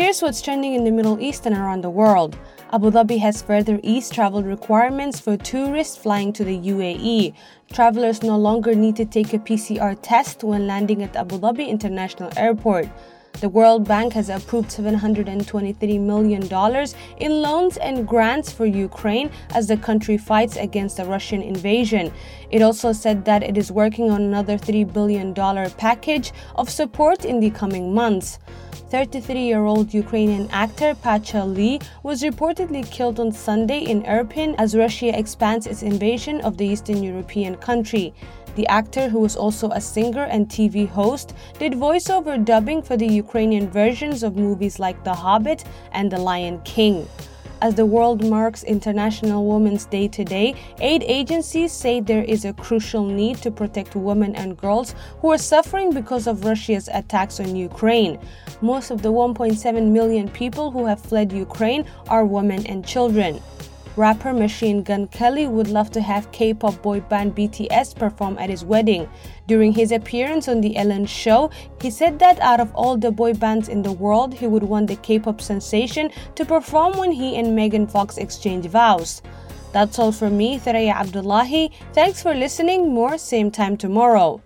Here's what's trending in the Middle East and around the world. Abu Dhabi has further eased travel requirements for tourists flying to the UAE. Travelers no longer need to take a PCR test when landing at Abu Dhabi International Airport. The World Bank has approved $723 million in loans and grants for Ukraine as the country fights against the Russian invasion. It also said that it is working on another $3 billion package of support in the coming months. 33 year old Ukrainian actor Pasha Lee was reportedly killed on Sunday in Irpin as Russia expands its invasion of the Eastern European country. The actor, who was also a singer and TV host, did voiceover dubbing for the Ukrainian versions of movies like The Hobbit and The Lion King. As the world marks International Women's Day today, aid agencies say there is a crucial need to protect women and girls who are suffering because of Russia's attacks on Ukraine. Most of the 1.7 million people who have fled Ukraine are women and children. Rapper Machine Gun Kelly would love to have K pop boy band BTS perform at his wedding. During his appearance on The Ellen Show, he said that out of all the boy bands in the world, he would want the K pop sensation to perform when he and Megan Fox exchange vows. That's all from me, Thuraya Abdullahi. Thanks for listening. More same time tomorrow.